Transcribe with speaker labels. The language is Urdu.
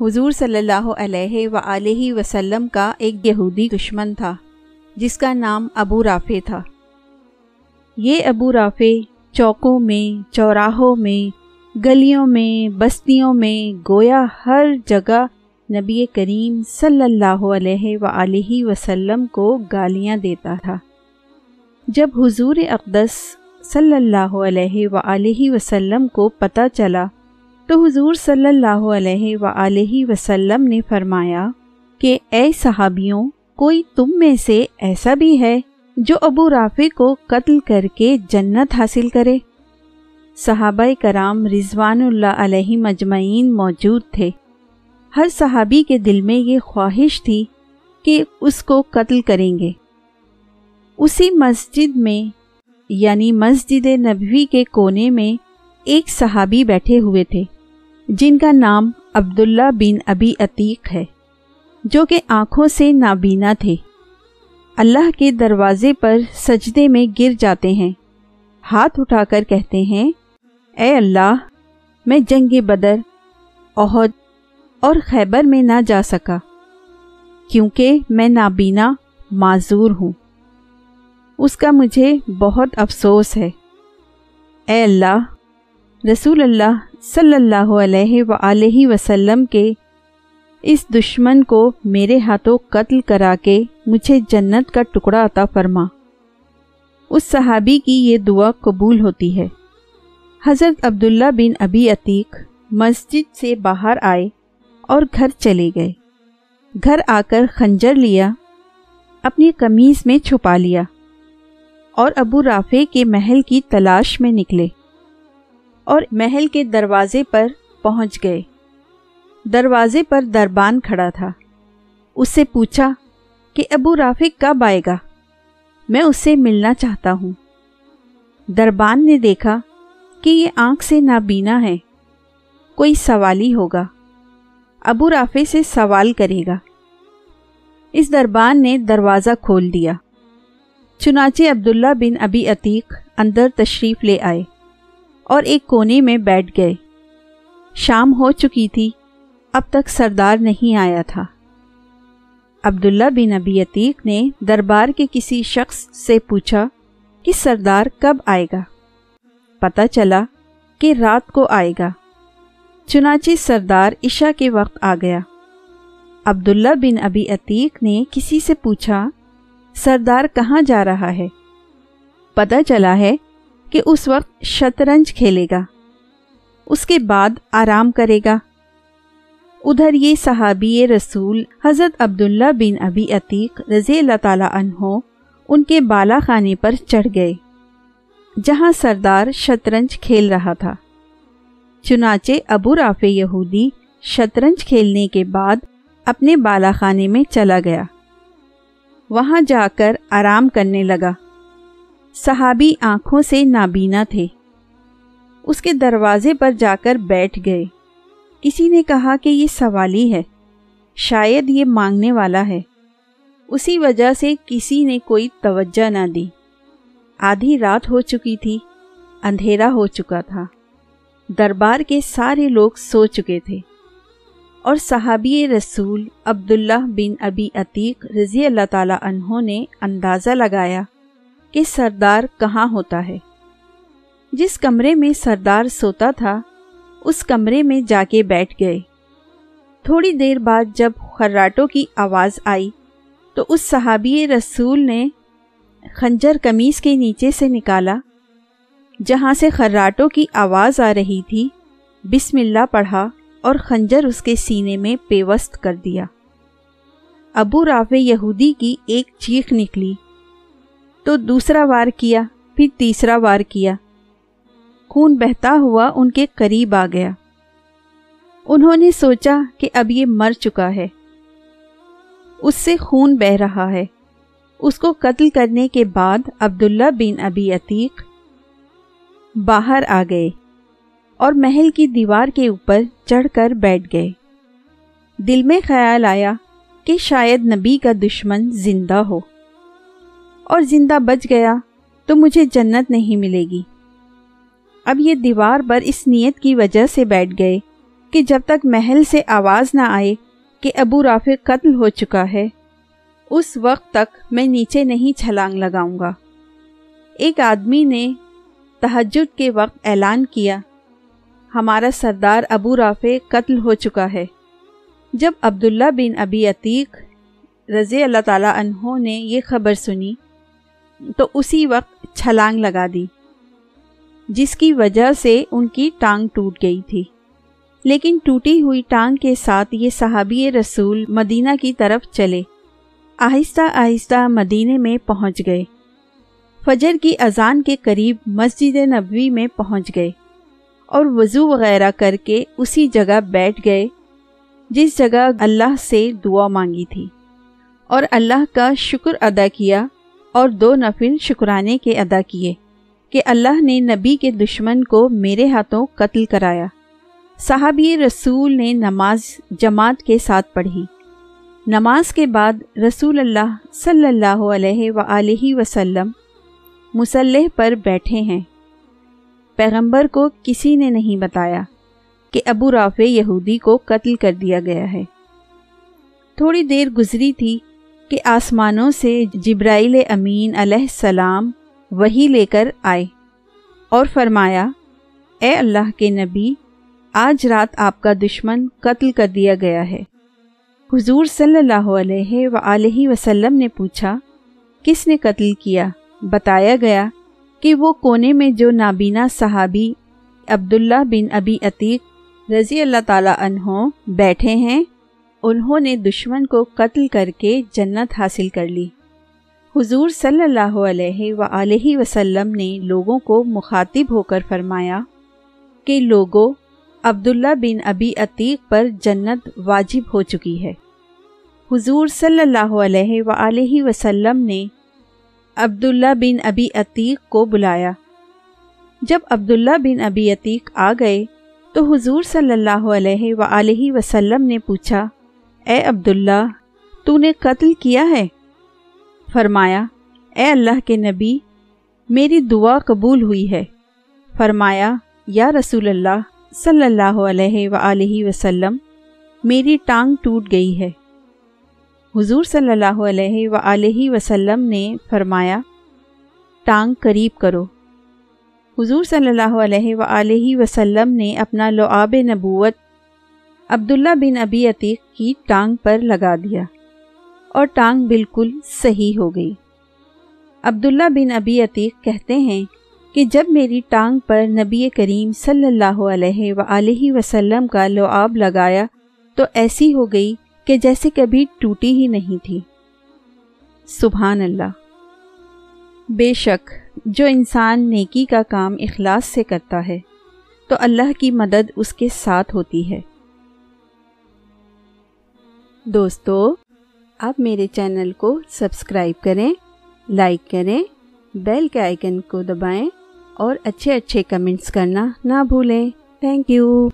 Speaker 1: حضور صلی اللہ علیہ و وسلم کا ایک یہودی دشمن تھا، جس کا نام ابو رافع تھا۔ یہ ابو رافع چوکوں میں، چوراہوں میں، گلیوں میں، بستیوں میں گویا ہر جگہ نبی کریم صلی اللہ علیہ و وسلم کو گالیاں دیتا تھا۔ جب حضور اقدس صلی اللہ علیہ و وسلم کو پتہ چلا تو حضور صلی اللہ علیہ و وسلم نے فرمایا کہ اے صحابیوں، کوئی تم میں سے ایسا بھی ہے جو ابو رافع کو قتل کر کے جنت حاصل کرے؟ صحابہ کرام رضوان اللہ علیہ مجمعین موجود تھے۔ ہر صحابی کے دل میں یہ خواہش تھی کہ اس کو قتل کریں گے۔ اسی مسجد میں یعنی مسجد نبوی کے کونے میں ایک صحابی بیٹھے ہوئے تھے۔ جن کا نام عبداللہ بن ابی عتیق ہے، جو کہ آنکھوں سے نابینا تھے۔ اللہ کے دروازے پر سجدے میں گر جاتے ہیں۔ ہاتھ اٹھا کر کہتے ہیں، اے اللہ، میں جنگ بدر، عہد اور خیبر میں نہ جا سکا، کیونکہ میں نابینا، معذور ہوں۔ اس کا مجھے بہت افسوس ہے۔ اے اللہ، رسول اللہ صلی اللہ علیہ و وسلم کے اس دشمن کو میرے ہاتھوں قتل کرا کے مجھے جنت کا ٹکڑا عطا فرما۔ اس صحابی کی یہ دعا قبول ہوتی ہے۔ حضرت عبداللہ بن ابی عتیق مسجد سے باہر آئے اور گھر چلے گئے۔ گھر آ کر خنجر لیا، اپنی قمیض میں چھپا لیا اور ابو رافع کے محل کی تلاش میں نکلے۔ اور محل کے دروازے پر پہنچ گئے۔ دروازے پر دربان کھڑا تھا۔ اس سے پوچھا کہ ابو رافق کب آئے گا؟ میں اس سے ملنا چاہتا ہوں۔ دربان نے دیکھا کہ یہ آنکھ سے نابینا ہے۔ کوئی سوالی ہوگا۔ ابو رافع سے سوال کرے گا۔ اس دربان نے دروازہ کھول دیا۔ چنانچہ عبداللہ بن ابی عتیق اندر تشریف لے آئے۔ اور ایک کونے میں بیٹھ گئے۔ شام ہو چکی تھی، اب تک سردار نہیں آیا تھا۔ عبداللہ بن ابی عتیق نے دربار کے کسی شخص سے پوچھا کہ سردار کب آئے گا؟ پتہ چلا کہ رات کو آئے گا۔ چنانچہ سردار عشاء کے وقت آ گیا۔ عبداللہ بن ابی عتیق نے کسی سے پوچھا، سردار کہاں جا رہا ہے؟ پتہ چلا ہے کہ اس وقت شطرنج کھیلے گا۔ اس کے بعد آرام کرے گا۔ ادھر یہ صحابی رسول حضرت عبداللہ بن ابی عتیق رضی اللہ تعالیٰ عنہ ان کے بالا خانے پر چڑھ گئے، جہاں سردار شطرنج کھیل رہا تھا۔ چنانچہ ابو رافع یہودی شطرنج کھیلنے کے بعد اپنے بالا خانے میں چلا گیا۔ وہاں جا کر آرام کرنے لگا۔ صحابی آنکھوں سے نابینا تھے۔ اس کے دروازے پر جا کر بیٹھ گئے۔ کسی نے کہا کہ یہ سوالی ہے۔ شاید یہ مانگنے والا ہے۔ اسی وجہ سے کسی نے کوئی توجہ نہ دی۔ آدھی رات ہو چکی تھی۔ اندھیرا ہو چکا تھا۔ دربار کے سارے لوگ سو چکے تھے۔ اور صحابی رسول عبداللہ بن ابی عتیق رضی اللہ تعالیٰ عنہ نے اندازہ لگایا کہ سردار کہاں ہوتا ہے؟ جس کمرے میں سردار سوتا تھا، اس کمرے میں جا کے بیٹھ گئے۔ تھوڑی دیر بعد جب خراٹوں کی آواز آئی، تو اس صحابی رسول نے خنجر قمیص کے نیچے سے نکالا، جہاں سے خراٹوں کی آواز آ رہی تھی، بسم اللہ پڑھا اور خنجر اس کے سینے میں پیوست کر دیا۔ ابو رافع یہودی کی ایک چیخ نکلی۔ تو دوسرا وار کیا، پھر تیسرا وار کیا۔ خون بہتا ہوا ان کے قریب آ گیا۔ انہوں نے سوچا کہ اب یہ مر چکا ہے۔ اس سے خون بہ رہا ہے۔ اس کو قتل کرنے کے بعد عبداللہ بن ابی عتیق باہر آ گئے اور محل کی دیوار کے اوپر چڑھ کر بیٹھ گئے۔ دل میں خیال آیا کہ شاید نبی کا دشمن زندہ ہو۔ اور زندہ بچ گیا تو مجھے جنت نہیں ملے گی۔ اب یہ دیوار پر اس نیت کی وجہ سے بیٹھ گئے کہ جب تک محل سے آواز نہ آئے کہ ابو رافع قتل ہو چکا ہے، اس وقت تک میں نیچے نہیں چھلانگ لگاؤں گا۔ ایک آدمی نے تہجد کے وقت اعلان کیا، ہمارا سردار ابو رافع قتل ہو چکا ہے۔ جب عبداللہ بن ابی عتیق رضی اللہ تعالیٰ عنہ نے یہ خبر سنی تو اسی وقت چھلانگ لگا دی، جس کی وجہ سے ان کی ٹانگ ٹوٹ گئی تھی۔ لیکن ٹوٹی ہوئی ٹانگ کے ساتھ یہ صحابی رسول مدینہ کی طرف چلے۔ آہستہ آہستہ مدینے میں پہنچ گئے۔ فجر کی اذان کے قریب مسجد نبوی میں پہنچ گئے اور وضو وغیرہ کر کے اسی جگہ بیٹھ گئے، جس جگہ اللہ سے دعا مانگی تھی۔ اور اللہ کا شکر ادا کیا اور دو نفل شکرانے کے ادا کیے کہ اللہ نے نبی کے دشمن کو میرے ہاتھوں قتل کرایا۔ صحابی رسول نے نماز جماعت کے ساتھ پڑھی۔ نماز کے بعد رسول اللہ صلی اللہ علیہ و وسلم مسلح پر بیٹھے ہیں۔ پیغمبر کو کسی نے نہیں بتایا کہ ابو رافع یہودی کو قتل کر دیا گیا ہے۔ تھوڑی دیر گزری تھی کہ آسمانوں سے جبرائیل امین علیہ السلام وہی لے کر آئے اور فرمایا، اے اللہ کے نبی، آج رات آپ کا دشمن قتل کر دیا گیا ہے۔ حضور صلی اللہ علیہ و وسلم نے پوچھا، کس نے قتل کیا؟ بتایا گیا کہ وہ کونے میں جو نابینا صحابی عبداللہ بن ابی عتیق رضی اللہ تعالیٰ عنہ بیٹھے ہیں انہوں نے دشمن کو قتل کر کے جنت حاصل کر لی۔ حضور صلی اللہ علیہ و وسلم نے لوگوں کو مخاطب ہو کر فرمایا کہ لوگوں عبداللہ بن ابی عتیق پر جنت واجب ہو چکی ہے۔ حضور صلی اللہ علیہ و وسلم نے عبداللہ بن ابی عتیق کو بلایا۔ جب عبداللہ بن ابی عتیق آ گئے تو حضور صلی اللہ علیہ و وسلم نے پوچھا اے عبداللہ، تو نے قتل کیا ہے؟ فرمایا، اے اللہ کے نبی، میری دعا قبول ہوئی ہے۔ فرمایا، یا رسول اللہ صلی اللہ علیہ و وسلم، میری ٹانگ ٹوٹ گئی ہے۔ حضور صلی اللہ علیہ و وسلم نے فرمایا، ٹانگ قریب کرو۔ حضور صلی اللہ علیہ و وسلم نے اپنا لعاب نبوت عبداللہ بن ابی عتیق کی ٹانگ پر لگا دیا اور ٹانگ بالکل صحیح ہو گئی۔ عبداللہ بن ابی عتیق کہتے ہیں کہ جب میری ٹانگ پر نبی کریم صلی اللہ علیہ و وسلم کا لعاب لگایا تو ایسی ہو گئی کہ جیسے کبھی ٹوٹی ہی نہیں تھی۔ سبحان اللہ۔ بے شک جو انسان نیکی کا کام اخلاص سے کرتا ہے تو اللہ کی مدد اس کے ساتھ ہوتی ہے۔ دوستو، آپ میرے چینل کو سبسکرائب کریں، لائک کریں، بیل کے آئیکن کو دبائیں اور اچھے اچھے کمنٹس کرنا نہ بھولیں۔ Thank you